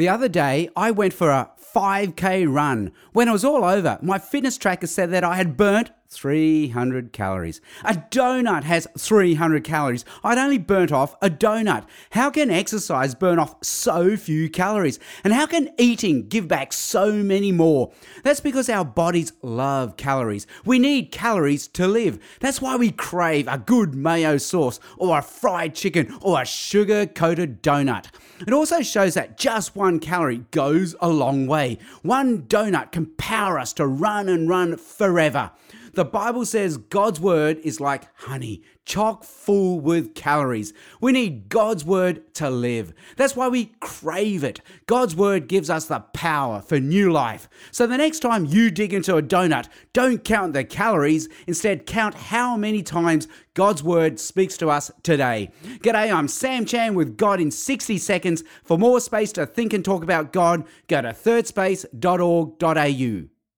The other day, I went for a 5k run. When it was all over, my fitness tracker said that I had burnt 300 calories. A donut has 300 calories. I'd only burnt off a donut. How can exercise burn off so few calories? And how can eating give back so many more? That's because our bodies love calories. We need calories to live. That's why we crave a good mayo sauce or a fried chicken or a sugar coated donut. It also shows that just one calorie goes a long way. One donut can power us to run and run forever. The Bible says God's word is like honey, chock full with calories. We need God's word to live. That's why we crave it. God's word gives us the power for new life. So the next time you dig into a donut, don't count the calories, instead, count how many times God's word speaks to us today. G'day, I'm Sam Chan with God in 60 seconds. For more space to think and talk about God, go to thirdspace.org.au.